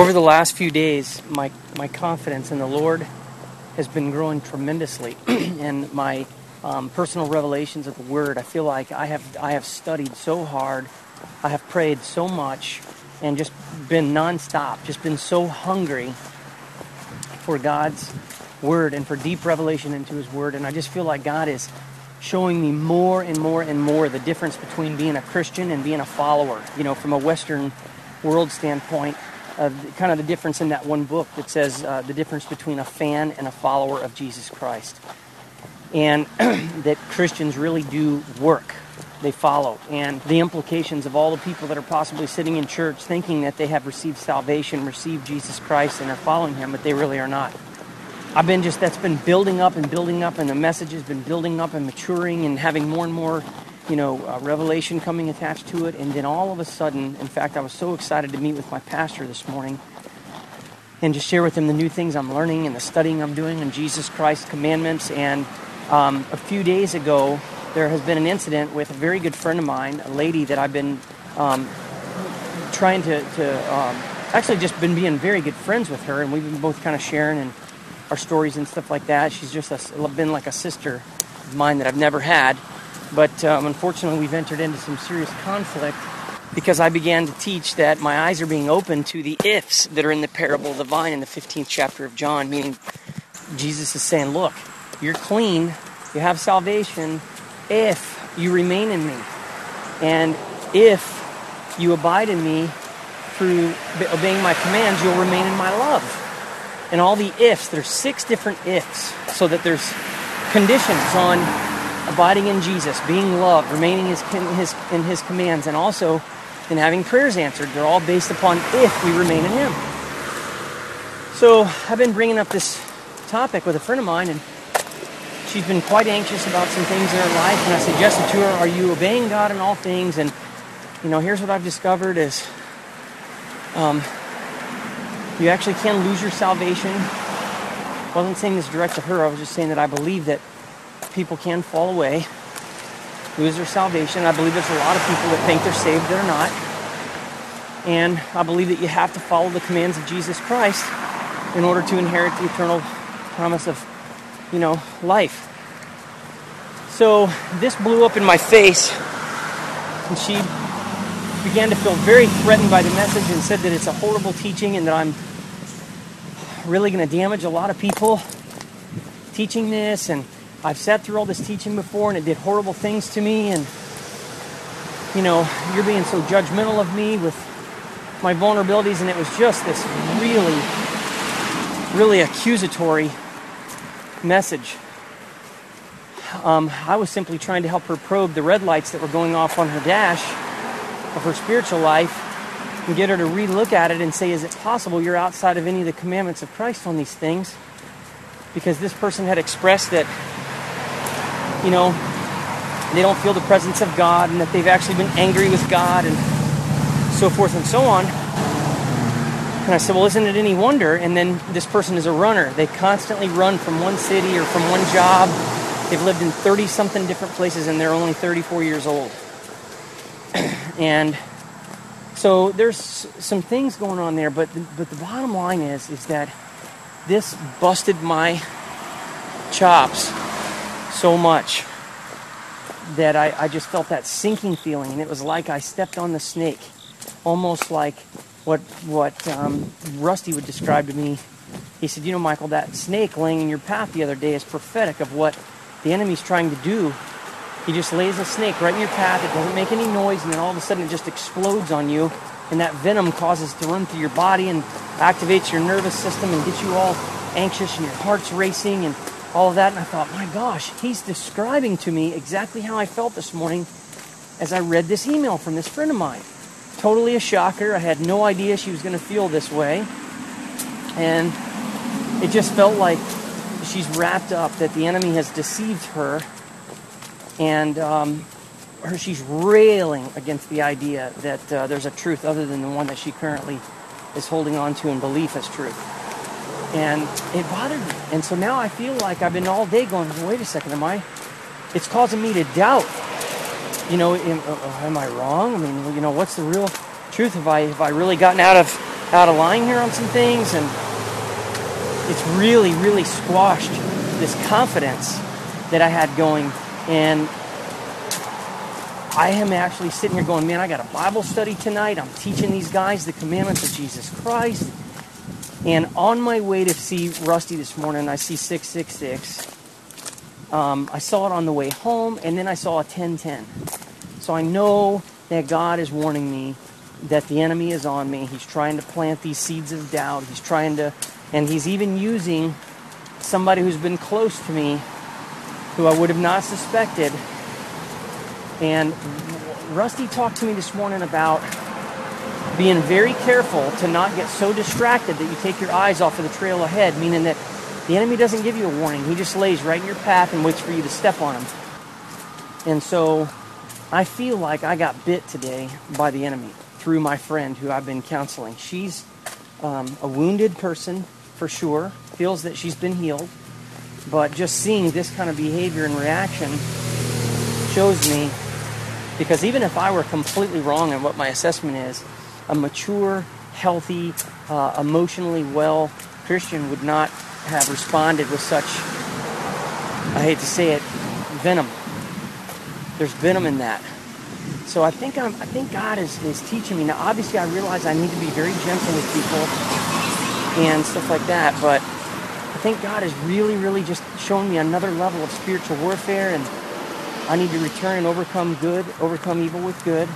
Over the last few days, my, my confidence in the Lord has been growing tremendously, and my um, personal revelations of the Word. I feel like I have I have studied so hard, I have prayed so much, and just been nonstop, just been so hungry for God's Word and for deep revelation into His Word. And I just feel like God is showing me more and more and more the difference between being a Christian and being a follower. You know, from a Western world standpoint, kind of the difference in that one book that says uh, the difference between a fan and a follower of Jesus Christ. And that Christians really do work. They follow. And the implications of all the people that are possibly sitting in church thinking that they have received salvation, received Jesus Christ, and are following Him, but they really are not. I've been just, that's been building up and building up, and the message has been building up and maturing and having more and more, you know, uh, revelation coming attached to it. And then all of a sudden, in fact, I was so excited to meet with my pastor this morning and just share with him the new things I'm learning and the studying I'm doing in Jesus Christ's commandments. And um, a few days ago, there has been an incident with a very good friend of mine, a lady that I've been um, trying to, to um, actually just been being very good friends with her, and we've been both kind of sharing and our stories and stuff like that. She's just a, been like a sister of mine that I've never had. But um, unfortunately, we've entered into some serious conflict because I began to teach that my eyes are being opened to the ifs that are in the parable of the vine in the 15th chapter of John, meaning Jesus is saying, Look, you're clean, you have salvation if you remain in me. And if you abide in me through obeying my commands, you'll remain in my love and all the ifs. There's six different ifs, so that there's conditions on abiding in Jesus, being loved, remaining in his, in his commands, and also in having prayers answered. They're all based upon if we remain in Him. So I've been bringing up this topic with a friend of mine, and she's been quite anxious about some things in her life. And I suggested to her, "Are you obeying God in all things?" And you know, here's what I've discovered: is um, you actually can lose your salvation. I wasn't saying this direct to her, I was just saying that I believe that people can fall away, lose their salvation. I believe there's a lot of people that think they're saved that are not. And I believe that you have to follow the commands of Jesus Christ in order to inherit the eternal promise of, you know, life. So this blew up in my face, and she began to feel very threatened by the message and said that it's a horrible teaching and that I'm really going to damage a lot of people teaching this and I've sat through all this teaching before and it did horrible things to me and you know you're being so judgmental of me with my vulnerabilities and it was just this really really accusatory message um, I was simply trying to help her probe the red lights that were going off on her dash of her spiritual life and get her to relook at it and say, is it possible you're outside of any of the commandments of Christ on these things? Because this person had expressed that, you know, they don't feel the presence of God and that they've actually been angry with God and so forth and so on. And I said, well, isn't it any wonder? And then this person is a runner. They constantly run from one city or from one job. They've lived in 30 something different places and they're only 34 years old. and so there's some things going on there, but the, but the bottom line is is that this busted my chops so much that I, I just felt that sinking feeling, and it was like I stepped on the snake, almost like what what um, Rusty would describe to me. He said, "You know, Michael, that snake laying in your path the other day is prophetic of what the enemy's trying to do he just lays a snake right in your path. It doesn't make any noise, and then all of a sudden it just explodes on you. And that venom causes to run through your body and activates your nervous system and gets you all anxious and your heart's racing and all of that. And I thought, my gosh, he's describing to me exactly how I felt this morning as I read this email from this friend of mine. Totally a shocker. I had no idea she was going to feel this way. And it just felt like she's wrapped up, that the enemy has deceived her and um, her, she's railing against the idea that uh, there's a truth other than the one that she currently is holding on to in belief as truth. And it bothered me. And so now I feel like I've been all day going, wait a second, am I? It's causing me to doubt. You know, am, uh, am I wrong? I mean, you know, what's the real truth? Have I have I really gotten out of out of line here on some things, and it's really, really squashed this confidence that I had going. And I am actually sitting here going, man, I got a Bible study tonight. I'm teaching these guys the commandments of Jesus Christ. And on my way to see Rusty this morning, I see 666. Um, I saw it on the way home, and then I saw a 1010. So I know that God is warning me that the enemy is on me. He's trying to plant these seeds of doubt. He's trying to, and he's even using somebody who's been close to me who I would have not suspected. And Rusty talked to me this morning about being very careful to not get so distracted that you take your eyes off of the trail ahead, meaning that the enemy doesn't give you a warning. He just lays right in your path and waits for you to step on him. And so I feel like I got bit today by the enemy through my friend who I've been counseling. She's um, a wounded person for sure, feels that she's been healed, but just seeing this kind of behavior and reaction shows me because even if I were completely wrong in what my assessment is, a mature, healthy, uh, emotionally well Christian would not have responded with such, I hate to say it, venom. There's venom in that. So I think I'm, I think God is, is teaching me. Now, obviously, I realize I need to be very gentle with people and stuff like that, but I think God is really, really just showing me another level of spiritual warfare, and I need to return and overcome good, overcome evil with good.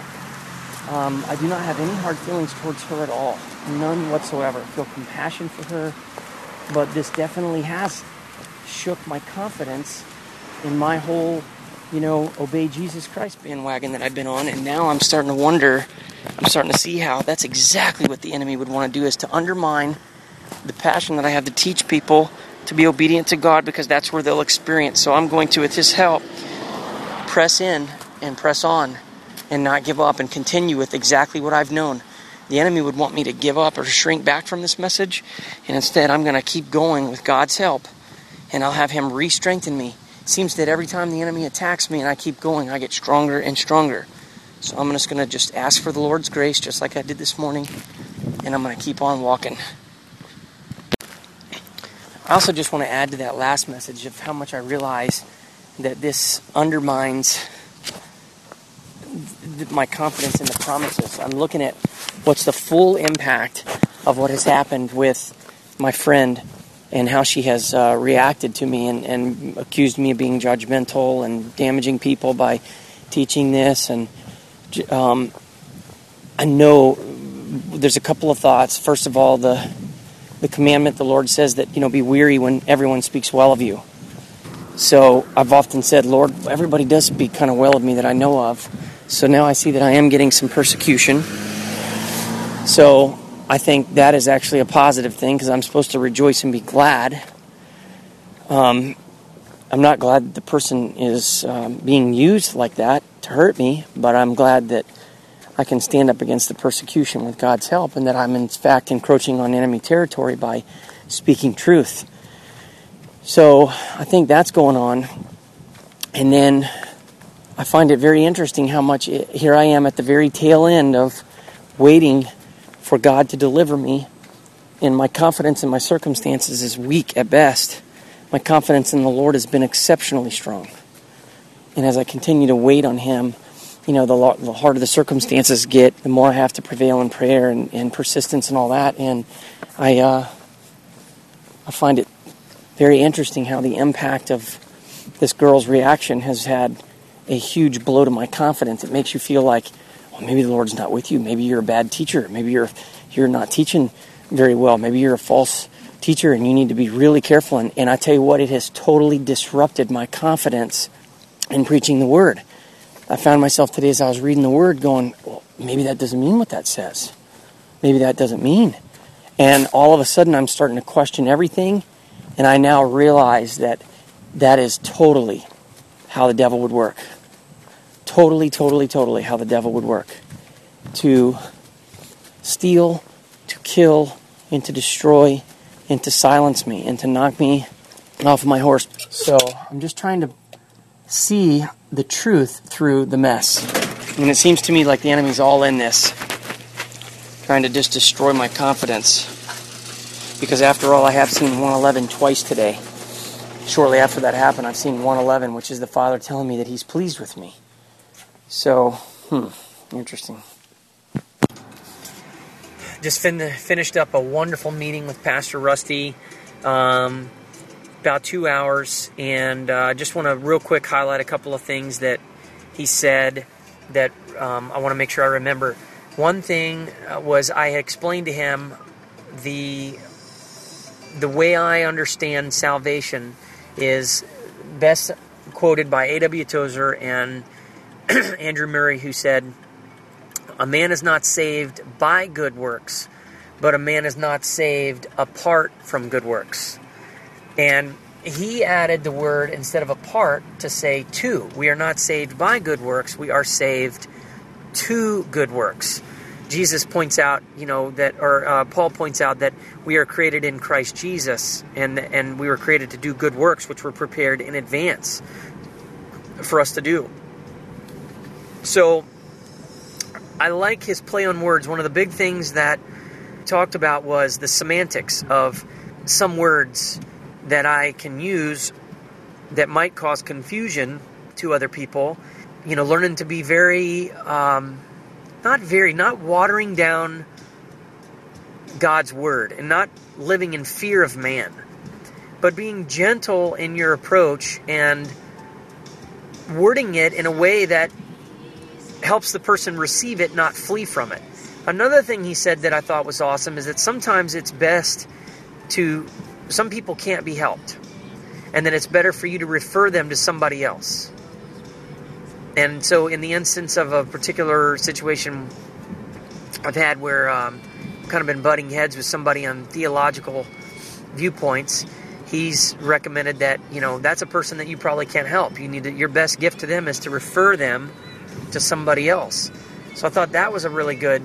Um, I do not have any hard feelings towards her at all, none whatsoever. I feel compassion for her, but this definitely has shook my confidence in my whole you know, obey Jesus Christ bandwagon that I've been on, and now I'm starting to wonder, I'm starting to see how that's exactly what the enemy would want to do is to undermine the passion that I have to teach people to be obedient to God because that's where they'll experience. So I'm going to, with His help, press in and press on and not give up and continue with exactly what I've known. The enemy would want me to give up or shrink back from this message, and instead I'm going to keep going with God's help, and I'll have Him re strengthen me it seems that every time the enemy attacks me and I keep going, I get stronger and stronger. So I'm just going to just ask for the Lord's grace, just like I did this morning, and I'm going to keep on walking. I also just want to add to that last message of how much I realize that this undermines my confidence in the promises. I'm looking at what's the full impact of what has happened with my friend and how she has uh, reacted to me and, and, accused me of being judgmental and damaging people by teaching this. And um, I know there's a couple of thoughts. First of all, the the commandment the Lord says that you know be weary when everyone speaks well of you. So I've often said, Lord, everybody does speak kind of well of me that I know of. So now I see that I am getting some persecution. So I think that is actually a positive thing because I'm supposed to rejoice and be glad. Um, I'm not glad that the person is um, being used like that to hurt me, but I'm glad that I can stand up against the persecution with God's help and that I'm in fact encroaching on enemy territory by speaking truth. So I think that's going on. And then I find it very interesting how much it, here I am at the very tail end of waiting for God to deliver me, and my confidence in my circumstances is weak at best. My confidence in the Lord has been exceptionally strong. And as I continue to wait on Him, you know, the, the harder the circumstances get, the more I have to prevail in prayer and, and persistence and all that. And I, uh, I find it very interesting how the impact of this girl's reaction has had a huge blow to my confidence. It makes you feel like well, maybe the Lord's not with you. Maybe you're a bad teacher. Maybe you're you're not teaching very well. Maybe you're a false teacher and you need to be really careful. And, and I tell you what, it has totally disrupted my confidence in preaching the word. I found myself today as I was reading the word going, well, maybe that doesn't mean what that says. Maybe that doesn't mean. And all of a sudden, I'm starting to question everything. And I now realize that that is totally how the devil would work totally, totally, totally how the devil would work to steal, to kill, and to destroy, and to silence me, and to knock me off my horse. So I'm just trying to see the truth through the mess. And it seems to me like the enemy's all in this. trying to just destroy my confidence. Because after all, I have seen 111 twice today. Shortly after that happened, I've seen 111, which is the Father telling me that He's pleased with me. So, hmm, interesting. Just fin- finished up a wonderful meeting with Pastor Rusty. Um, about two hours, and I uh, just want to real quick highlight a couple of things that he said that um, I want to make sure I remember. One thing uh, was I explained to him the the way I understand salvation is best quoted by A.W. Tozer and Andrew Murray, who said, A man is not saved by good works, but a man is not saved apart from good works. And he added the word instead of apart to say to. We are not saved by good works, we are saved to good works. Jesus points out, you know, that, or uh, Paul points out that we are created in Christ Jesus, and and we were created to do good works, which were prepared in advance for us to do. So, I like his play on words. One of the big things that talked about was the semantics of some words that I can use that might cause confusion to other people. You know, learning to be very, um, not very, not watering down God's word and not living in fear of man, but being gentle in your approach and wording it in a way that helps the person receive it, not flee from it. Another thing he said that I thought was awesome is that sometimes it's best to some people can't be helped. And then it's better for you to refer them to somebody else. And so, in the instance of a particular situation I've had where um, I've kind of been butting heads with somebody on theological viewpoints, he's recommended that you know that's a person that you probably can't help. You need to, your best gift to them is to refer them to somebody else. So I thought that was a really good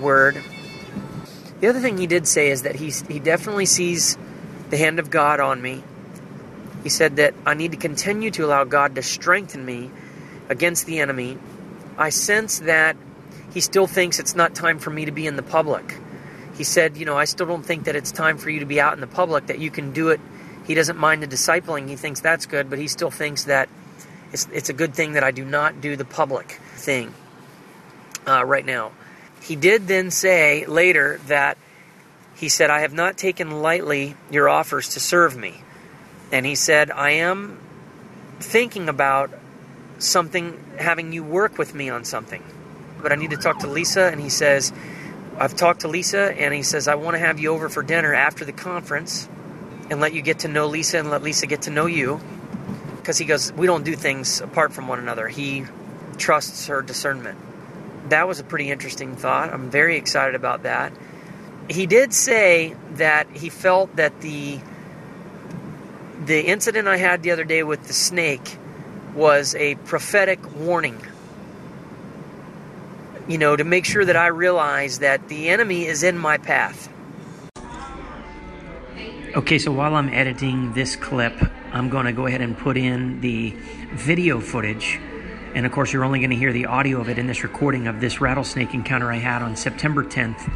word. The other thing he did say is that he he definitely sees the hand of God on me. He said that I need to continue to allow God to strengthen me against the enemy. I sense that he still thinks it's not time for me to be in the public. He said, You know, I still don't think that it's time for you to be out in the public, that you can do it. He doesn't mind the discipling, he thinks that's good, but he still thinks that it's, it's a good thing that I do not do the public thing uh, right now. He did then say later that he said, I have not taken lightly your offers to serve me. And he said, I am thinking about something, having you work with me on something. But I need to talk to Lisa. And he says, I've talked to Lisa, and he says, I want to have you over for dinner after the conference and let you get to know Lisa and let Lisa get to know you. Because he goes, We don't do things apart from one another. He trusts her discernment. That was a pretty interesting thought. I'm very excited about that he did say that he felt that the the incident I had the other day with the snake was a prophetic warning. You know, to make sure that I realize that the enemy is in my path. Okay, so while I'm editing this clip, I'm going to go ahead and put in the video footage. And of course, you're only going to hear the audio of it in this recording of this rattlesnake encounter I had on September 10th,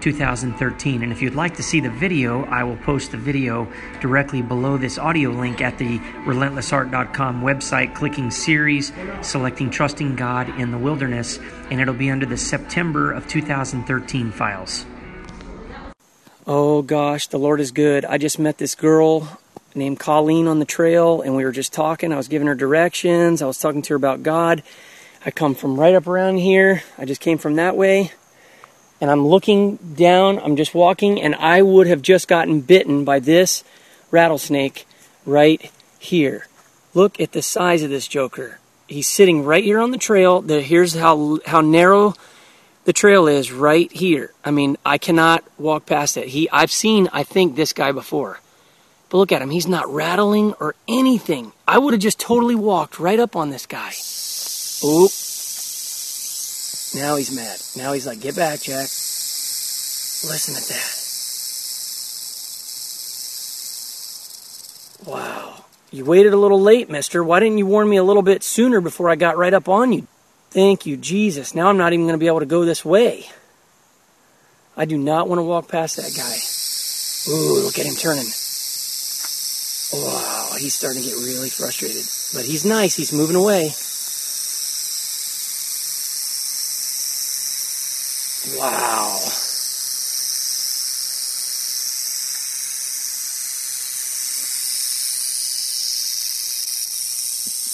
2013. And if you'd like to see the video, I will post the video directly below this audio link at the relentlessart.com website, clicking series, selecting Trusting God in the Wilderness, and it'll be under the September of 2013 files. Oh gosh, the Lord is good. I just met this girl named Colleen on the trail, and we were just talking. I was giving her directions, I was talking to her about God. I come from right up around here. I just came from that way and I'm looking down, I'm just walking, and I would have just gotten bitten by this rattlesnake right here. Look at the size of this joker. He's sitting right here on the trail. Here's how how narrow the trail is right here. I mean, I cannot walk past it. He I've seen I think this guy before. But look at him. He's not rattling or anything. I would have just totally walked right up on this guy. Oop. Now he's mad. Now he's like, get back, Jack. Listen to that. Wow. You waited a little late, mister. Why didn't you warn me a little bit sooner before I got right up on you? Thank you, Jesus. Now I'm not even going to be able to go this way. I do not want to walk past that guy. Ooh, look at him turning. Wow, he's starting to get really frustrated. But he's nice. He's moving away. Wow.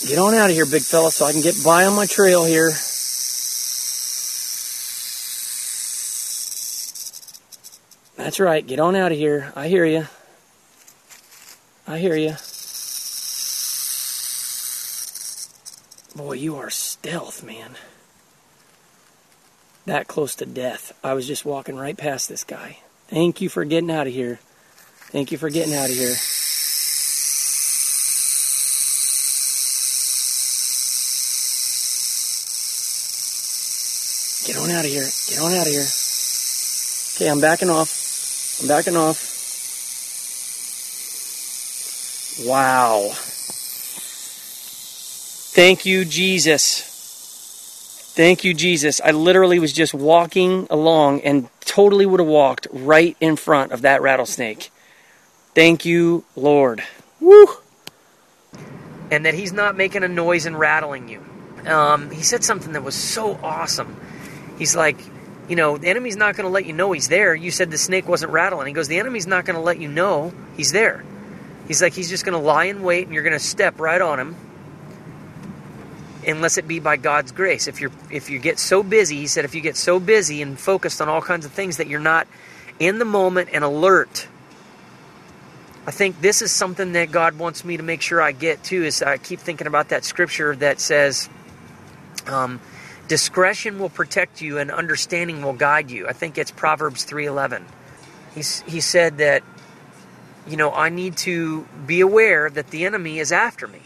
Get on out of here, big fella, so I can get by on my trail here. That's right. Get on out of here. I hear you. I hear you. Boy, you are stealth, man. That close to death. I was just walking right past this guy. Thank you for getting out of here. Thank you for getting out of here. Get on out of here. Get on out of here. Okay, I'm backing off. I'm backing off. Wow. Thank you, Jesus. Thank you, Jesus. I literally was just walking along and totally would have walked right in front of that rattlesnake. Thank you, Lord. Woo! And that he's not making a noise and rattling you. Um, he said something that was so awesome. He's like, you know, the enemy's not going to let you know he's there. You said the snake wasn't rattling. He goes, the enemy's not going to let you know he's there. He's like, he's just going to lie in wait and you're going to step right on him unless it be by God's grace. If you're if you get so busy, he said if you get so busy and focused on all kinds of things that you're not in the moment and alert. I think this is something that God wants me to make sure I get too is I keep thinking about that scripture that says um, Discretion will protect you and understanding will guide you. I think it's Proverbs 3:11. He's, he said that you know, I need to be aware that the enemy is after me.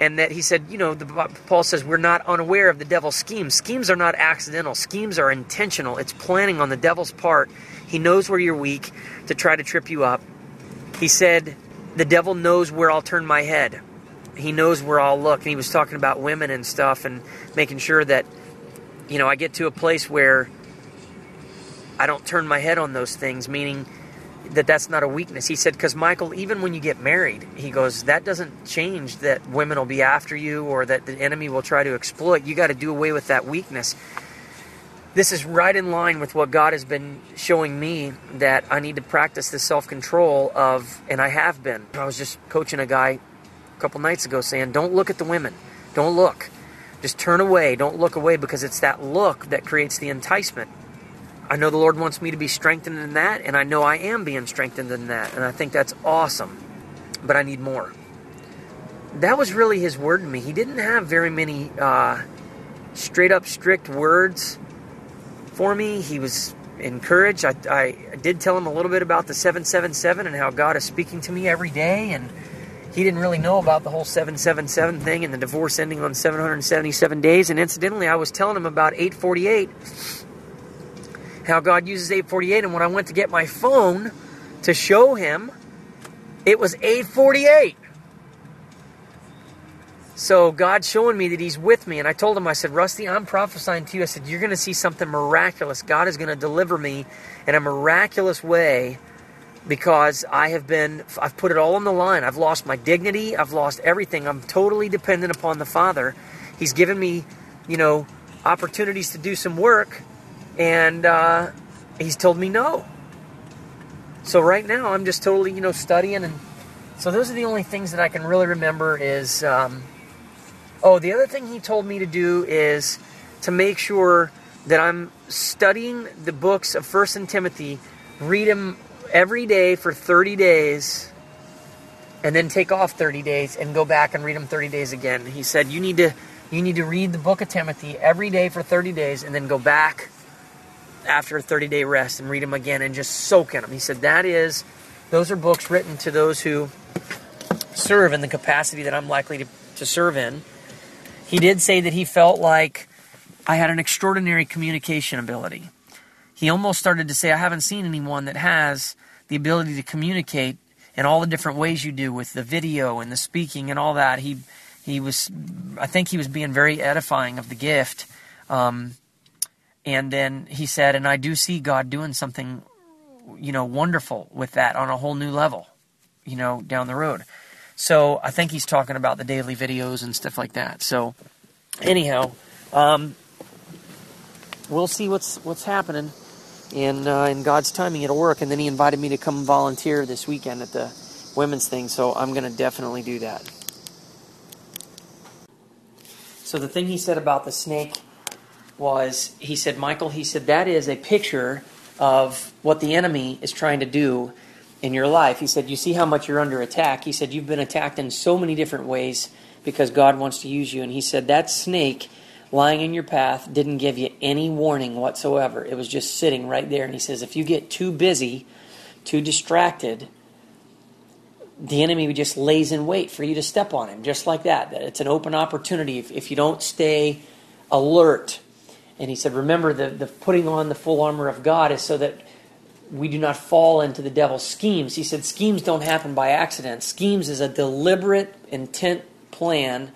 And that he said, you know, the, Paul says we're not unaware of the devil's schemes. Schemes are not accidental. Schemes are intentional. It's planning on the devil's part. He knows where you're weak to try to trip you up. He said, the devil knows where I'll turn my head. He knows where I'll look. And he was talking about women and stuff and making sure that you know, I get to a place where I don't turn my head on those things, meaning that that's not a weakness. He said, because Michael, even when you get married, he goes, that doesn't change that women will be after you or that the enemy will try to exploit. You got to do away with that weakness. This is right in line with what God has been showing me that I need to practice the self control of, and I have been. I was just coaching a guy a couple nights ago saying, don't look at the women. Don't look. Just turn away. Don't look away because it's that look that creates the enticement. I know the Lord wants me to be strengthened in that, and I know I am being strengthened in that, and I think that's awesome. But I need more. That was really His word to me. He didn't have very many uh, straight up strict words for me. He was encouraged. I, I did tell him a little bit about the 777 and how God is speaking to me every day, and he didn't really know about the whole 777 thing and the divorce ending on 777 days. And incidentally, I was telling him about 848, how God uses 848. And when I went to get my phone to show him, it was 848. So God's showing me that He's with me. And I told him, I said, Rusty, I'm prophesying to you. I said, You're going to see something miraculous. God is going to deliver me in a miraculous way because I have been, I've put it all on the line. I've lost my dignity. I've lost everything. I'm totally dependent upon the Father. He's given me, you know, opportunities to do some work, and uh, He's told me no. So right now, I'm just totally, you know, studying, and so those are the only things that I can really remember. Is um, oh, the other thing He told me to do is to make sure that I'm studying the books of First and Timothy, read them every day for 30 days and then take off 30 days and go back and read them 30 days again. He said you need to you need to read the book of Timothy every day for 30 days and then go back after a 30 day rest and read them again and just soak in them. He said that is those are books written to those who serve in the capacity that I'm likely to, to serve in. He did say that he felt like I had an extraordinary communication ability. He almost started to say, I haven't seen anyone that has the ability to communicate in all the different ways you do with the video and the speaking and all that. He he was, I think he was being very edifying of the gift. Um, And then he said, and I do see God doing something, you know, wonderful with that on a whole new level, you know, down the road. So I think he's talking about the daily videos and stuff like that. So anyhow, um, we'll see what's what's happening, and uh, in God's timing it'll work. And then he invited me to come volunteer this weekend at the women's thing, so I'm going to definitely do that. So the thing he said about the snake was he said, Michael, he said, that is a picture of what the enemy is trying to do in your life. He said, You see how much you're under attack. He said, You've been attacked in so many different ways because God wants to use you. And he said, That snake lying in your path didn't give you any warning whatsoever. It was just sitting right there. And he says, If you get too busy, too distracted, the enemy just lays in wait for you to step on him, just like that. It's an open opportunity if, if you don't stay alert. And he said, Remember, the, the putting on the full armor of God is so that we do not fall into the devil's schemes. He said, Schemes don't happen by accident. Schemes is a deliberate intent plan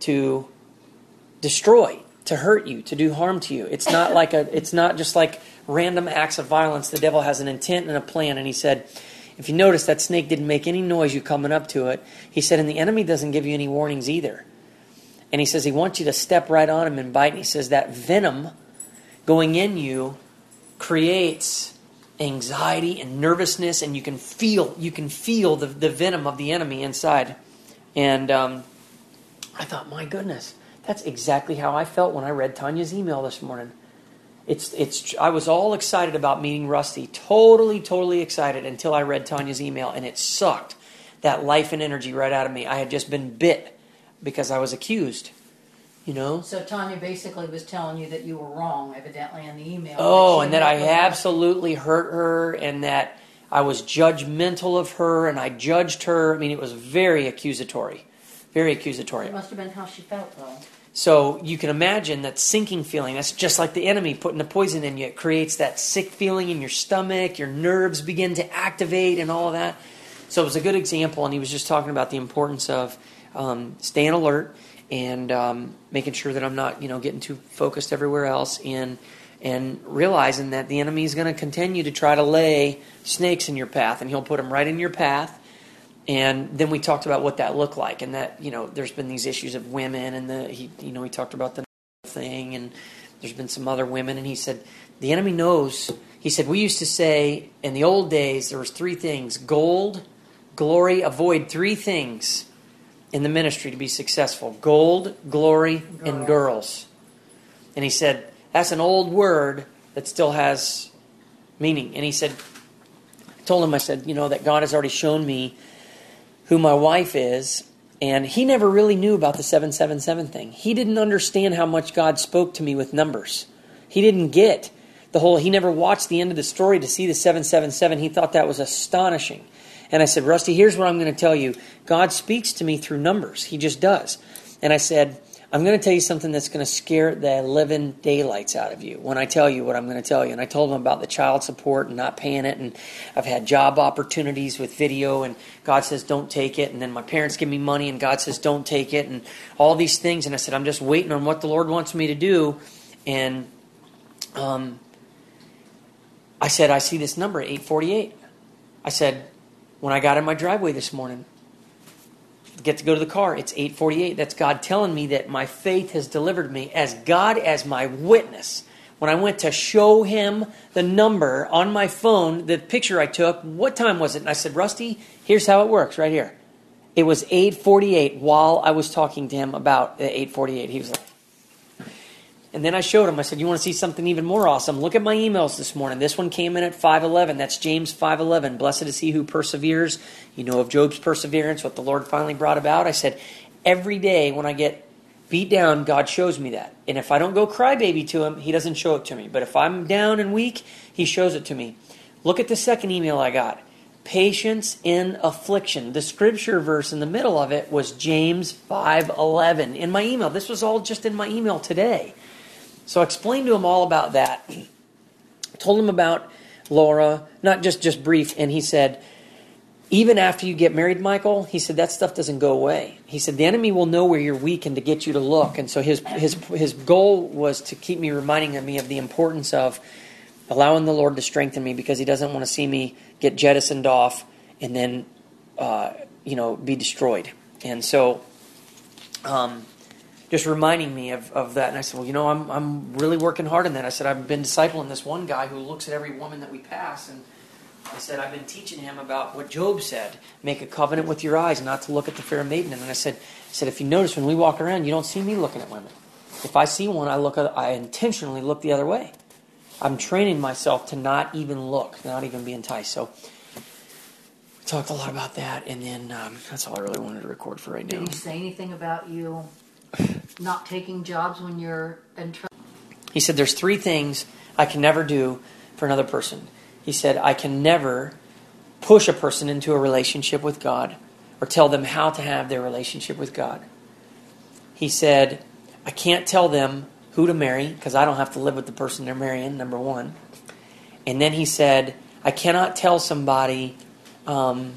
to destroy, to hurt you, to do harm to you. It's not like a it's not just like random acts of violence. The devil has an intent and a plan. And he said, if you notice, that snake didn't make any noise you coming up to it. He said, and the enemy doesn't give you any warnings either. And he says he wants you to step right on him and bite. And he says that venom going in you creates anxiety and nervousness, and you can feel you can feel the, the venom of the enemy inside. And um, I thought, my goodness, that's exactly how I felt when I read Tanya's email this morning. It's, it's, I was all excited about meeting Rusty, totally, totally excited until I read Tanya's email, and it sucked that life and energy right out of me. I had just been bit because I was accused. You know? So Tanya basically was telling you that you were wrong, evidently, in the email. Oh, that and that I absolutely hurt her, and that I was judgmental of her, and I judged her. I mean, it was very accusatory. Very accusatory. It must have been how she felt, though. So you can imagine that sinking feeling. That's just like the enemy putting the poison in you. It creates that sick feeling in your stomach. Your nerves begin to activate and all of that. So it was a good example, and he was just talking about the importance of um, staying alert and um, making sure that I'm not, you know, getting too focused everywhere else, and and realizing that the enemy is going to continue to try to lay snakes in your path, and he'll put them right in your path and then we talked about what that looked like, and that you know, there's been these issues of women, and the he, you know, he talked about the thing, and there's been some other women, and he said the enemy knows. He said we used to say in the old days there was three things: gold, glory, avoid three things in the ministry to be successful: gold, glory, and girls. And he said that's an old word that still has meaning. And he said, I told him, I said, you know, that God has already shown me who my wife is, and he never really knew about the 777 thing. He didn't understand how much God spoke to me with numbers. He didn't get the whole, he never watched the end of the story to see the 777. He thought that was astonishing. And I said, Rusty, here's what I'm going to tell you God speaks to me through numbers. He just does. And I said, I'm going to tell you something that's going to scare the living daylights out of you when I tell you what I'm going to tell you. And I told him about the child support and not paying it. And I've had job opportunities with video, and God says, don't take it. And then my parents give me money, and God says, don't take it. And all these things. And I said, I'm just waiting on what the Lord wants me to do. And um, I said, I see this number, 848. I said, when I got in my driveway this morning, get to go to the car. It's 8:48. That's God telling me that my faith has delivered me as God as my witness. When I went to show him the number on my phone, the picture I took, what time was it? And I said, "Rusty, here's how it works right here." It was 8:48 while I was talking to him about the 8:48. He was like and then I showed him, I said, You want to see something even more awesome? Look at my emails this morning. This one came in at 511. That's James 511. Blessed is he who perseveres. You know of Job's perseverance, what the Lord finally brought about. I said, Every day when I get beat down, God shows me that. And if I don't go crybaby to him, he doesn't show it to me. But if I'm down and weak, he shows it to me. Look at the second email I got. Patience in affliction. The scripture verse in the middle of it was James 5:11 in my email. This was all just in my email today. So I explained to him all about that. told him about Laura, not just just brief, and he said, even after you get married, Michael, he said that stuff doesn't go away. He said the enemy will know where you're weak and to get you to look. And so his his his goal was to keep me reminding me of the importance of allowing the Lord to strengthen me because He doesn't want to see me get jettisoned off and then uh, you know be destroyed. And so, um, just reminding me of, of that. And I said, well, you know, I'm I'm really working hard on that. I said I've been discipling this one guy who looks at every woman that we pass and I said, I've been teaching him about what Job said make a covenant with your eyes not to look at the fair maiden. And then I said, I said, if you notice when we walk around, you don't see me looking at women. If I see one, I look, I intentionally look the other way. I'm training myself to not even look, not even be enticed. So we talked a lot about that, and then um, that's all I really wanted to record for right now. Did you say anything about you not taking jobs when you're in trouble? He said, There's three things I can never do for another person. He said, I can never push a person into a relationship with God or tell them how to have their relationship with God. He said, I can't tell them who to marry because I don't have to live with the person they're marrying, number one. And then he said, I cannot tell somebody um,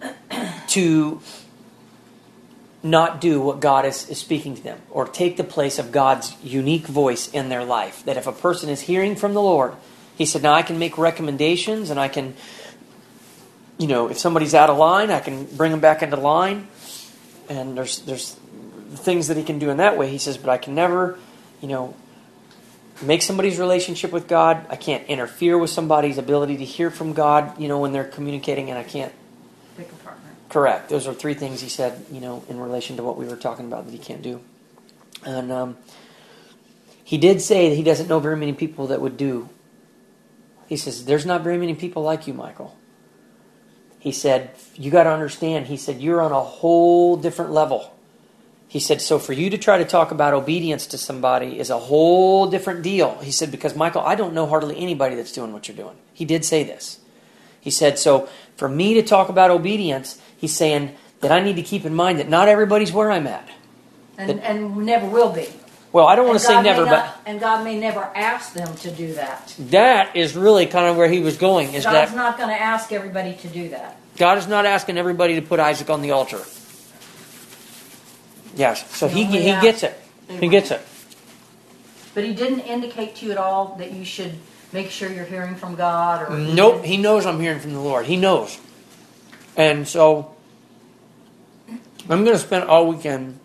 to not do what God is, is speaking to them or take the place of God's unique voice in their life. That if a person is hearing from the Lord, he said, now I can make recommendations and I can, you know, if somebody's out of line, I can bring them back into line. And there's, there's things that he can do in that way. He says, but I can never, you know, make somebody's relationship with God. I can't interfere with somebody's ability to hear from God, you know, when they're communicating, and I can't. Correct. Those are three things he said, you know, in relation to what we were talking about that he can't do. And um, he did say that he doesn't know very many people that would do. He says, There's not very many people like you, Michael. He said, You got to understand, he said, you're on a whole different level. He said, so for you to try to talk about obedience to somebody is a whole different deal. He said, because Michael, I don't know hardly anybody that's doing what you're doing. He did say this. He said, so for me to talk about obedience, he's saying that I need to keep in mind that not everybody's where I'm at. And, That- and never will be. Well, I don't want to say never, not- And God may never ask them to do that. that is really kind of where he was going. Is God's that not going to ask everybody to do that. God is not asking everybody to put Isaac on the altar. Yes, so he he gets it. He gets it. But He didn't indicate to you at all that you should make sure you're hearing from God or Nope, he knows I'm hearing from the Lord. He knows. And so I'm going to spend all weekend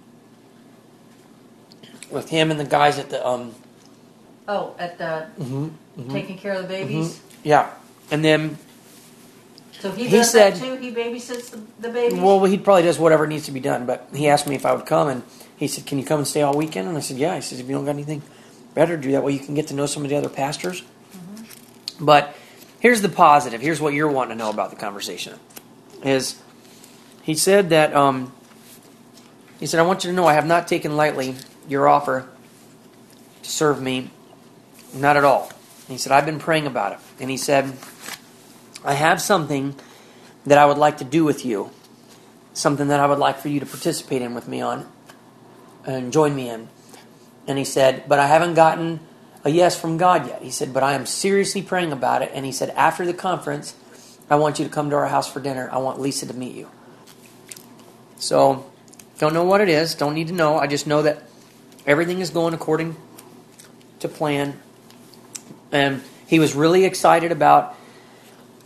with him and the guys at the um Oh, at the Mm-hmm. taking care of the babies. yeah. And then So he, He does said- that too. He babysits the, the babies. well he probably does whatever needs to be done, but he asked me if I would come and he said, "Can you come and stay all weekend?" And I said, "Yeah." He says, "If you don't got anything better, do that way you can get to know some of the other pastors." But here's the positive. Here's what you're wanting to know about the conversation. Is he said that um, he said I want you to know I have not taken lightly your offer to serve me, not at all. He said I've been praying about it, and he said I have something that I would like to do with you, something that I would like for you to participate in with me on, and join me in. And he said, but I haven't gotten a yes from God yet. He said, but I am seriously praying about it. And he said, after the conference, I want you to come to our house for dinner. I want Lisa to meet you. So, don't know what it is. Don't need to know. I just know that everything is going according to plan. And he was really excited about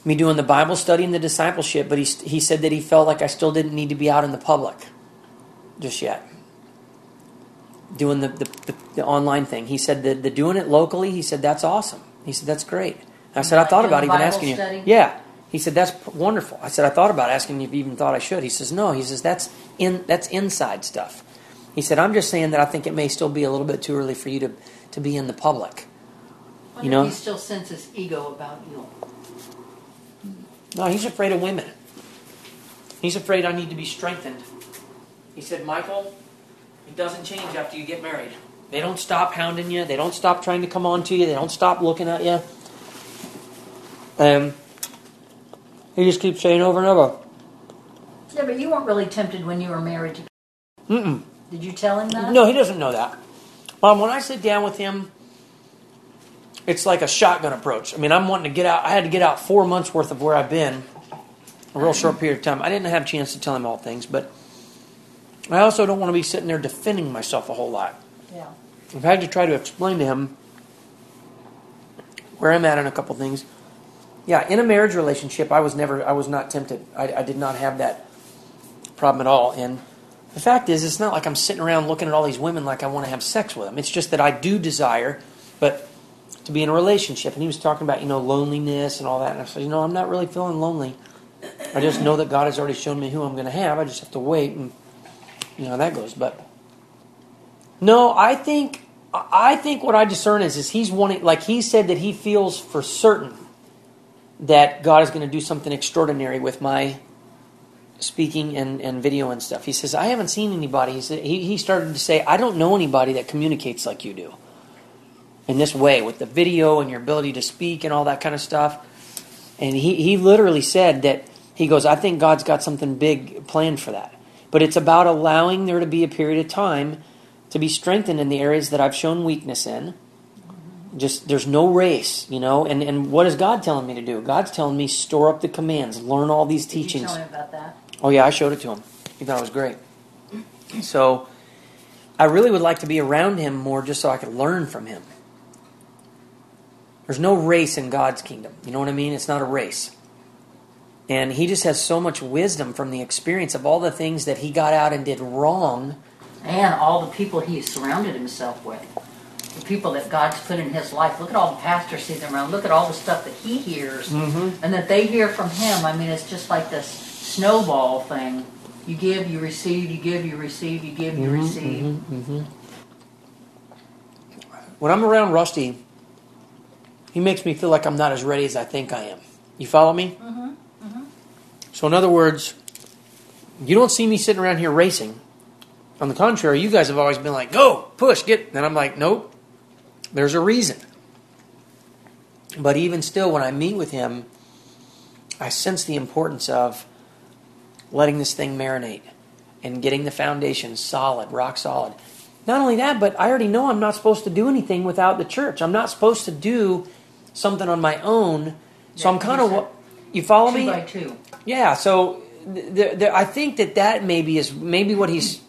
me doing the Bible study and the discipleship, but he, he said that he felt like I still didn't need to be out in the public just yet doing the, the, the, the online thing. He said that the doing it locally, he said, that's awesome. He said, that's great. I said, I thought about even Bible asking study? you. Yeah. He said, that's wonderful. I said, I thought about asking you if you even thought I should. He says, no. He says, that's in that's inside stuff. He said, I'm just saying that I think it may still be a little bit too early for you to, to be in the public. You know- he still senses ego about you. No, he's afraid of women. He's afraid I need to be strengthened. He said, Michael, it doesn't change after you get married. They don't stop hounding you. They don't stop trying to come on to you. They don't stop looking at you. Um, he just keeps saying over and over, Yeah, but you weren't really tempted when you were married. To... Mm-mm. Did you tell him that? No, he doesn't know that. Mom, when I sit down with him, it's like a shotgun approach. I mean, I'm wanting to get out. I had to get out four months worth of where I've been a real short period of time. I didn't have a chance to tell him all things, but I also don't want to be sitting there defending myself a whole lot. Yeah. I've had to try to explain to him where I'm at in a couple things. Yeah, in a marriage relationship, I was never, I was not tempted. I, I did not have that problem at all. And the fact is, it's not like I'm sitting around looking at all these women like I want to have sex with them. It's just that I do desire, but to be in a relationship. And he was talking about, you know, loneliness and all that. And I said, you know, I'm not really feeling lonely. I just know that God has already shown me who I'm going to have. I just have to wait and, you know, how that goes. But no, I think I think what I discern is is he's wanting like he said that he feels for certain that God is going to do something extraordinary with my speaking and, and video and stuff. He says, I haven't seen anybody. He, said, he, he started to say, I don't know anybody that communicates like you do in this way with the video and your ability to speak and all that kind of stuff. And he, he literally said that he goes, I think God's got something big planned for that. But it's about allowing there to be a period of time to be strengthened in the areas that I've shown weakness in. Just there's no race, you know. And and what is God telling me to do? God's telling me store up the commands, learn all these Did you teachings. tell him about that? Oh yeah, I showed it to him. He thought it was great. So I really would like to be around him more just so I could learn from him. There's no race in God's kingdom. You know what I mean? It's not a race. And he just has so much wisdom from the experience of all the things that he got out and did wrong. And all the people he surrounded himself with. The people that God's put in his life. Look at all the pastors sitting around. Look at all the stuff that he hears Mm-hmm. and that they hear from him. I mean, it's just like this snowball thing. You give, you receive, you give, you receive, you give, you receive. Mm-hmm. When I'm around Rusty, he makes me feel like I'm not as ready as I think I am. You follow me? Mm-hmm. So, in other words, you don't see me sitting around here racing. On the contrary, you guys have always been like, go, push, get. And I'm like, nope, there's a reason. But even still, when I meet with him, I sense the importance of letting this thing marinate and getting the foundation solid, rock solid. Not only that, but I already know I'm not supposed to do anything without the church. I'm not supposed to do something on my own. So Yeah, I'm kind of you follow Two me? by two. Yeah, so th- th- I think that that maybe is maybe what he's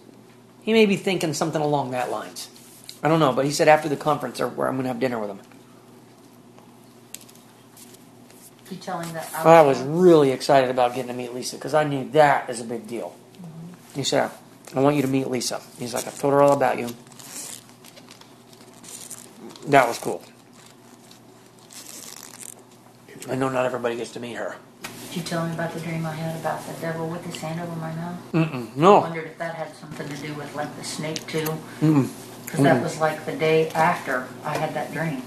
he may be thinking something along that lines. I don't know, but he said after the conference or where I'm going to have dinner with him. You tell him that. I was really excited about getting to meet Lisa because I knew that is a big deal. Mm-hmm. He said, "I want you to meet Lisa." He's like, "I've told her all about you." That was cool. I know not everybody gets to meet her. Did you tell me about the dream I had about the devil with his hand over my mouth? Mm-mm, I no. wondered if that had something to do with like the snake too. Because that was like the day after I had that dream.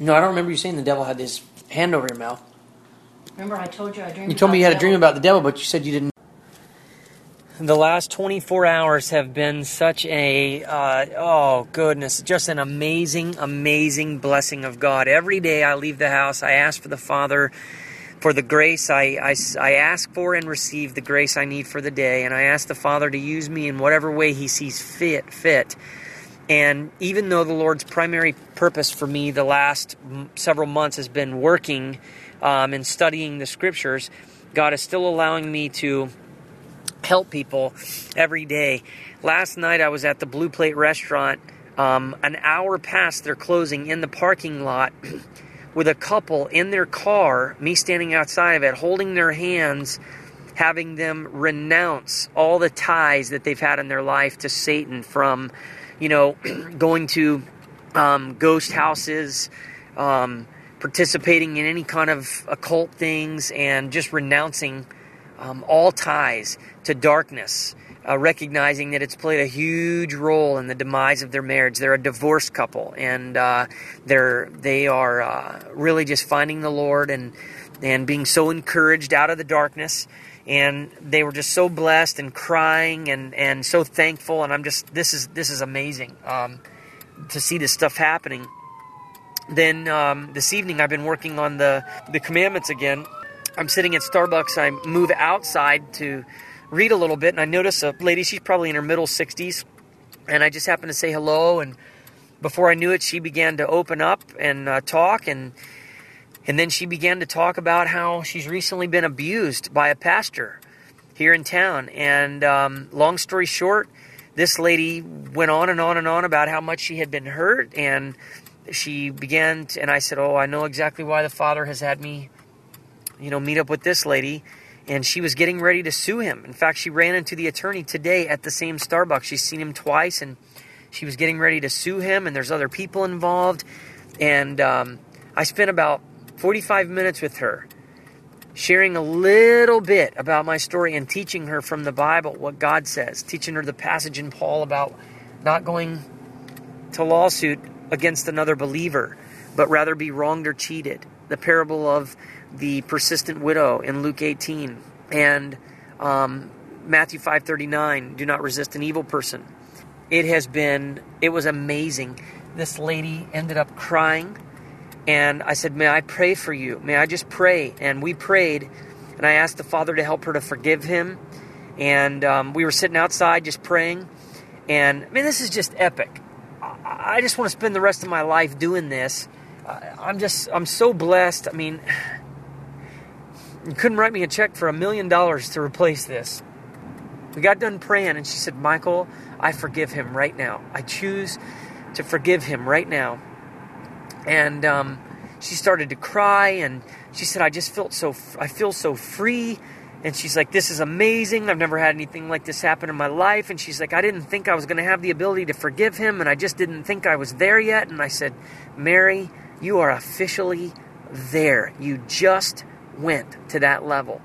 No, I don't remember you saying the devil had his hand over your mouth. Remember I told you I dreamed You told me you had a dream about the devil, but you said you didn't. The last 24 hours have been such a, uh, oh goodness, just an amazing, amazing blessing of God. Every day I leave the house, I ask for the Father for the grace I, I, I ask for and receive the grace I need for the day, and I ask the Father to use me in whatever way He sees fit. fit. And even though the Lord's primary purpose for me the last several months has been working um, and studying the scriptures, God is still allowing me to help people every day. Last night I was at the Blue Plate restaurant, um, an hour past their closing in the parking lot. With a couple in their car, me standing outside of it, holding their hands, having them renounce all the ties that they've had in their life to Satan from, you know, going to um, ghost houses, um, participating in any kind of occult things, and just renouncing um, all ties to darkness, uh, recognizing that it's played a huge role in the demise of their marriage. They're a divorced couple, and uh, they're they are uh, really just finding the Lord and and being so encouraged out of the darkness. And they were just so blessed and crying and, and so thankful. And I'm just this is this is amazing um, to see this stuff happening. Then um, this evening I've been working on the the commandments again. I'm sitting at Starbucks. I move outside to read a little bit, and I notice a lady. She's probably in her middle 60s, and I just happened to say hello. And before I knew it, she began to open up and uh, talk. And And then she began to talk about how she's recently been abused by a pastor here in town. And um, long story short, this lady went on and on and on about how much she had been hurt. And she began, to, and I said, Oh, I know exactly why the father has had me, you know, meet up with this lady. And she was getting ready to sue him. In fact, she ran into the attorney today at the same Starbucks. She's seen him twice, and she was getting ready to sue him, and there's other people involved. And um, I spent about 45 minutes with her, sharing a little bit about my story and teaching her from the Bible what God says, teaching her the passage in Paul about not going to lawsuit against another believer, but rather be wronged or cheated. The parable of the persistent widow in Luke 18 and um, Matthew 5:39. Do not resist an evil person. It has been. It was amazing. This lady ended up crying and I said, May I pray for you? May I just pray? And we prayed, and I asked the Father to help her to forgive him. And um, we were sitting outside just praying. And I mean, this is just epic. I, just want to spend the rest of my life doing this. I'm just, I'm so blessed. I mean, you couldn't write me a check for a million dollars to replace this. We got done praying, and she said, Michael, I forgive him right now. I choose to forgive him right now. And um, she started to cry and she said i just felt so i feel so free. And she's like this is amazing. I've never had anything like this happen in my life. And she's like i didn't think i was going to have the ability to forgive him and i just didn't think i was there yet. And i said mary you are officially there. You just went to that level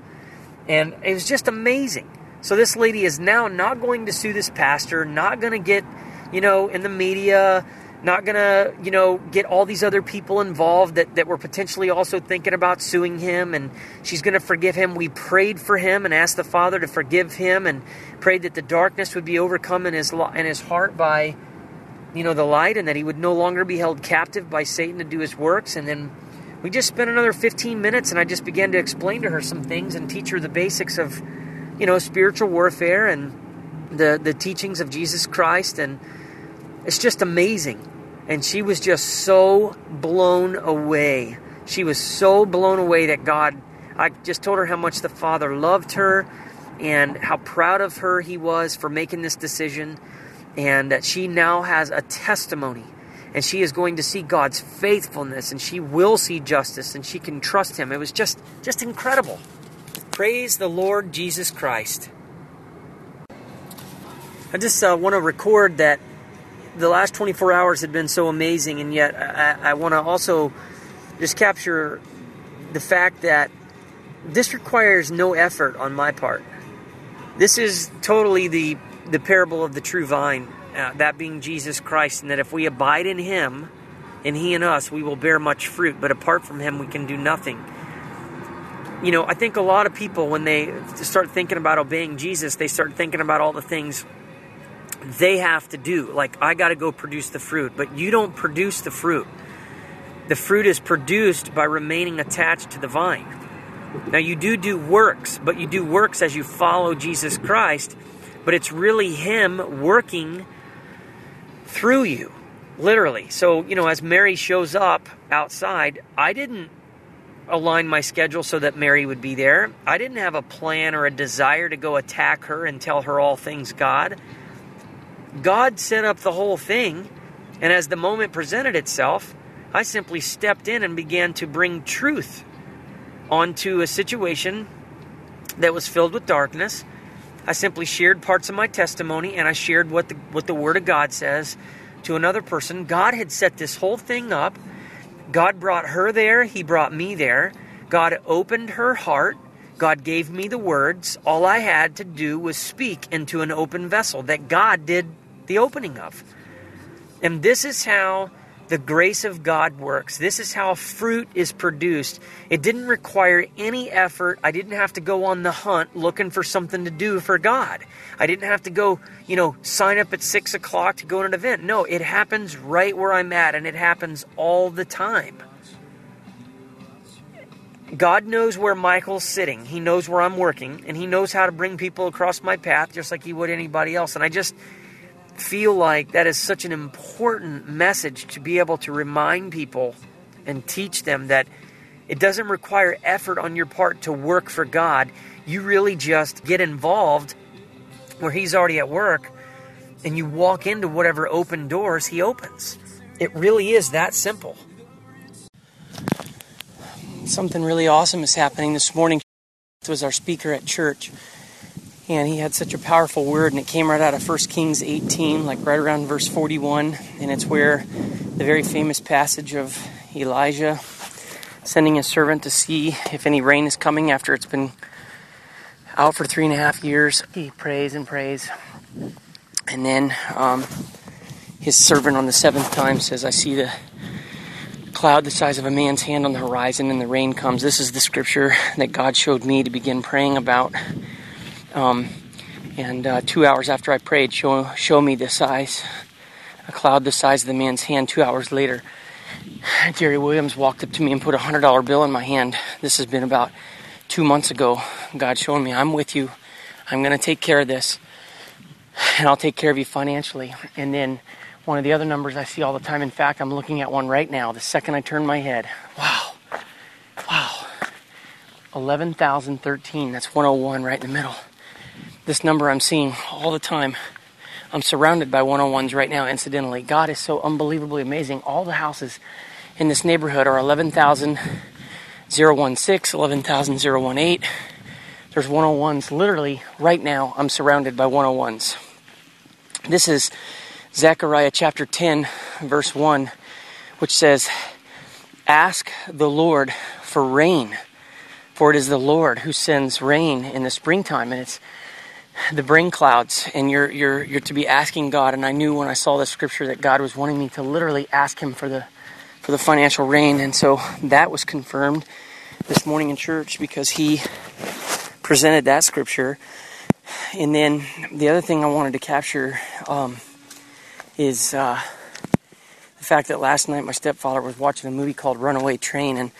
and it was just amazing so this lady is now not going to sue this pastor not going to get you know in the media not gonna, you know, get all these other people involved that, that were potentially also thinking about suing him, and she's gonna forgive him. We prayed for him and asked the Father to forgive him, and prayed that the darkness would be overcome in his in his heart by, you know, the light, and that he would no longer be held captive by Satan to do his works. And then we just spent another 15 minutes, and I just began to explain to her some things and teach her the basics of, you know, spiritual warfare and the the teachings of Jesus Christ and it's just amazing. And she was just so blown away. She was so blown away that God, I just told her how much the Father loved her and how proud of her he was for making this decision. And that she now has a testimony. And she is going to see God's faithfulness and she will see justice and she can trust him. It was just just incredible. Praise the Lord Jesus Christ. I just uh, want to record that the last 24 hours had been so amazing, and yet I, I want to also just capture the fact that this requires no effort on my part. This is totally the the parable of the true vine, uh, that being Jesus Christ, and that if we abide in Him, and He in us, we will bear much fruit. But apart from Him, we can do nothing. You know, I think a lot of people, when they start thinking about obeying Jesus, they start thinking about all the things they have to do. Like, I got to go produce the fruit, but you don't produce the fruit. The fruit is produced by remaining attached to the vine. Now, you do do works, but you do works as you follow Jesus Christ, but it's really Him working through you, literally. So, you know, as Mary shows up outside, I didn't align my schedule so that Mary would be there. I didn't have a plan or a desire to go attack her and tell her all things God. God set up the whole thing, and as the moment presented itself, I simply stepped in and began to bring truth onto a situation that was filled with darkness. I simply shared parts of my testimony and I shared what the what the word of God says to another person. God had set this whole thing up. God brought her there, he brought me there. God opened her heart. God gave me the words. All I had to do was speak into an open vessel that God did the opening of. And this is how the grace of God works. This is how fruit is produced. It didn't require any effort. I didn't have to go on the hunt looking for something to do for God. I didn't have to go, you know, sign up at six o'clock to go to an event. No, it happens right where I'm at, and it happens all the time. God knows where Michael's sitting. He knows where I'm working, and He knows how to bring people across my path just like He would anybody else. And I just feel like that is such an important message to be able to remind people and teach them that It doesn't require effort on your part to work for God. You really just get involved where He's already at work and you walk into whatever open doors He opens. It really is that simple. Something really awesome is happening this morning. It Was our speaker at church, and he had such a powerful word, and it came right out of 1 Kings 18, like right around verse 41, and it's where the very famous passage of Elijah sending his servant to see if any rain is coming after it's been out for three and a half years. He prays and prays, and then um, his servant on the seventh time says, I see the cloud the size of a man's hand on the horizon and the rain comes. This is the scripture that God showed me to begin praying about. Um, and uh, two hours after I prayed, show, show me the size, a cloud the size of the man's hand. Two hours later, Jerry Williams walked up to me and put a hundred dollar bill in my hand. This has been about two months ago. God showing me, I'm with you. I'm going to take care of this. And I'll take care of you financially. And then one of the other numbers I see all the time. In fact, I'm looking at one right now. The second I turn my head, wow, wow, 11,013. That's 101 right in the middle. This number I'm seeing all the time. I'm surrounded by 101s right now, incidentally. God is so unbelievably amazing. All the houses in this neighborhood are 11,016, 11,018. There's 101s literally right now. I'm surrounded by 101s. This is Zechariah chapter 10, verse 1, which says, Ask the Lord for rain, for it is the Lord who sends rain in the springtime, and it's the rain clouds, and you're you're you're to be asking God. And I knew when I saw the scripture that God was wanting me to literally ask Him for the for the financial rain, and so that was confirmed this morning in church because He presented that scripture. And then the other thing I wanted to capture. Um, is uh, the fact that last night my stepfather was watching a movie called Runaway Train, and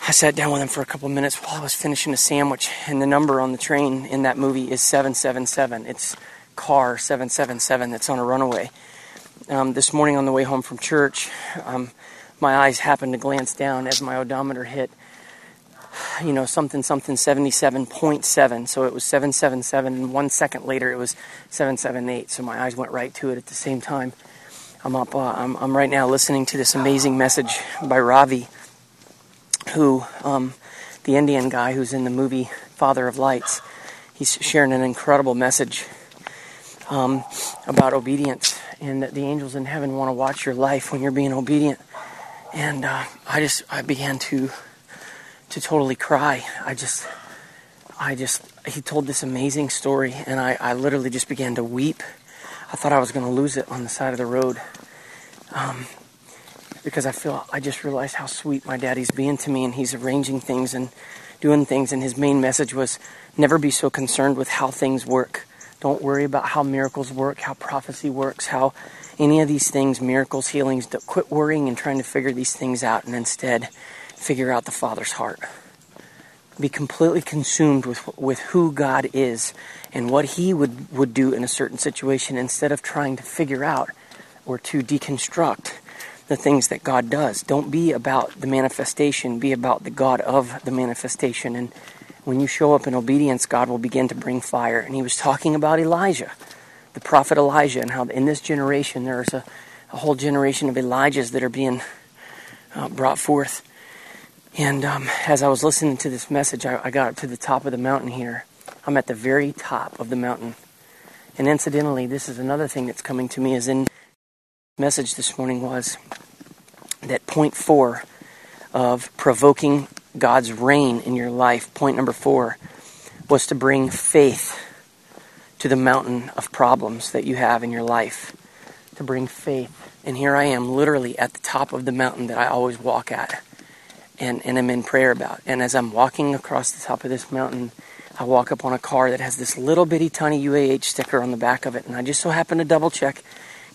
I sat down with him for a couple minutes while I was finishing a sandwich, and the number on the train in that movie is 777. It's car 777 that's on a runaway. Um, this morning on the way home from church, um, my eyes happened to glance down as my odometer hit, you know, something, something 77.7. So it was 777, and one second later it was 778. So my eyes went right to it at the same time. I'm up, uh, I'm, I'm right now listening to this amazing message by Ravi, who, um, the Indian guy who's in the movie Father of Lights. He's sharing an incredible message um, about obedience and that the angels in heaven want to watch your life when you're being obedient. And uh, I just, I began to to totally cry. I just, I just, he told this amazing story, and I, I literally just began to weep. I thought I was going to lose it on the side of the road. Um, because I feel, I just realized how sweet my daddy's being to me, and he's arranging things and doing things. And his main message was never be so concerned with how things work. Don't worry about how miracles work, how prophecy works, how any of these things, miracles, healings, quit worrying and trying to figure these things out, and instead, figure out the Father's heart. Be completely consumed with, with who God is and what He would, would do in a certain situation instead of trying to figure out or to deconstruct the things that God does. Don't be about the manifestation, be about the God of the manifestation. And when you show up in obedience, God will begin to bring fire. And He was talking about Elijah, the prophet Elijah, and how in this generation there's a, a whole generation of Elijahs that are being uh, brought forth. And um, as I was listening to this message, I, I got up to the top of the mountain here. I'm at the very top of the mountain. And incidentally, this is another thing that's coming to me is in message this morning was that point four of provoking God's reign in your life, point number four, was to bring faith to the mountain of problems that you have in your life. To bring faith. And here I am, literally at the top of the mountain that I always walk at and, and I'm in prayer about. And as I'm walking across the top of this mountain, I walk up on a car that has this little bitty tiny UAH sticker on the back of it, and I just so happen to double check,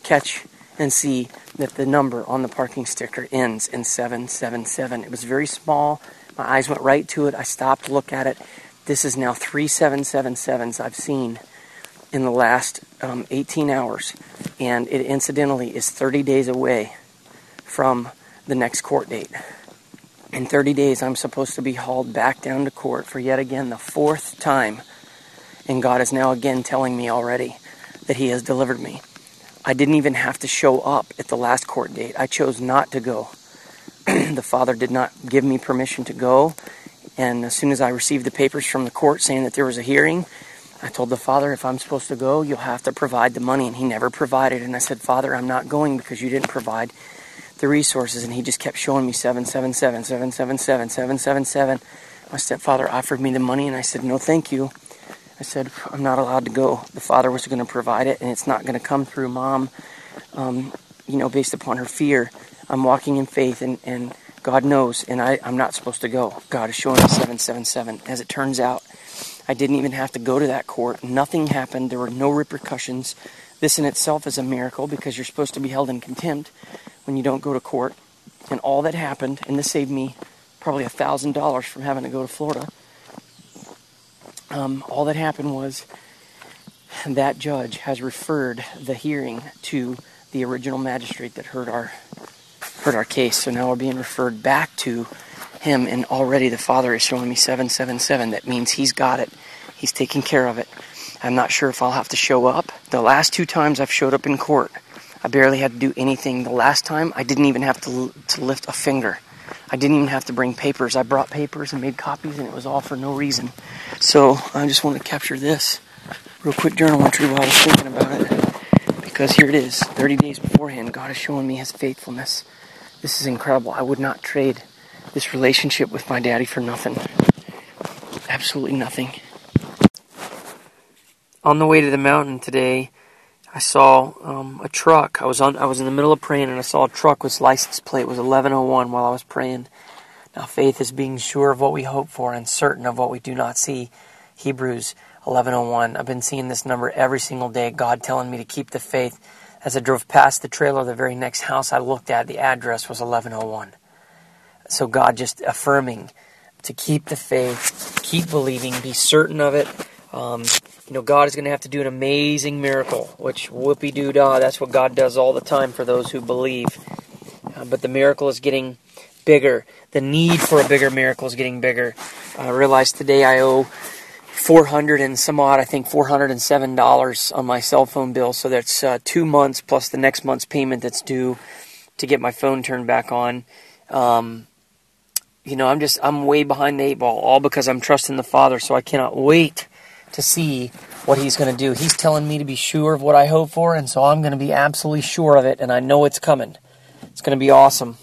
catch, and see that the number on the parking sticker ends in 777. It was very small. My eyes went right to it. I stopped to look at it. This is now three 777s I've seen in the last um, 18 hours, and it incidentally is 30 days away from the next court date. In 30 days, I'm supposed to be hauled back down to court for yet again the fourth time. And God is now again telling me already that He has delivered me. I didn't even have to show up at the last court date. I chose not to go. the Father did not give me permission to go. And as soon as I received the papers from the court saying that there was a hearing, I told the Father, if I'm supposed to go, you'll have to provide the money. And He never provided. And I said, Father, I'm not going because you didn't provide the resources. And He just kept showing me 777, 777, 777. My stepfather offered me the money, and I said, no, thank you. I said, I'm not allowed to go. The Father was going to provide it, and it's not going to come through mom, um, you know, based upon her fear. I'm walking in faith, and, and God knows, and I, I'm not supposed to go. God is showing me 777. As it turns out, I didn't even have to go to that court. Nothing happened. There were no repercussions. This in itself is a miracle because you're supposed to be held in contempt when you don't go to court. And all that happened, and this saved me probably a $1,000 from having to go to Florida. Um, all that happened was that judge has referred the hearing to the original magistrate that heard our heard our case. So now we're being referred back to him, and already the father is showing me 777. That means he's got it. He's taking care of it. I'm not sure if I'll have to show up. The last two times I've showed up in court, I barely had to do anything. The last time, I didn't even have to, to lift a finger. I didn't even have to bring papers. I brought papers and made copies, and it was all for no reason. So I just want to capture this real quick journal entry while I was thinking about it. Because here it is 30 days beforehand, God is showing me his faithfulness. This is incredible. I would not trade this relationship with my daddy for nothing. Absolutely nothing. On the way to the mountain today, I saw um, a truck. I was on. I was in the middle of praying, and I saw a truck with license plate was 1101 while I was praying. Now, faith is being sure of what we hope for and certain of what we do not see. Hebrews 1101. I've been seeing this number every single day. God telling me to keep the faith as I drove past the trailer, the very next house I looked at, the address was 1101. So God just affirming to keep the faith, keep believing, be certain of it. Um, you know, God is going to have to do an amazing miracle, which whoopie doo dah, that's what God does all the time for those who believe. Uh, but the miracle is getting bigger. The need for a bigger miracle is getting bigger. I realized today I owe 400 and some odd, I think $407 on my cell phone bill. So that's uh, two months plus the next month's payment that's due to get my phone turned back on. Um, you know, I'm just, I'm way behind the eight ball, all because I'm trusting the Father. So I cannot wait to see what He's going to do. He's telling me to be sure of what I hope for, and so I'm going to be absolutely sure of it, and I know it's coming. It's going to be awesome.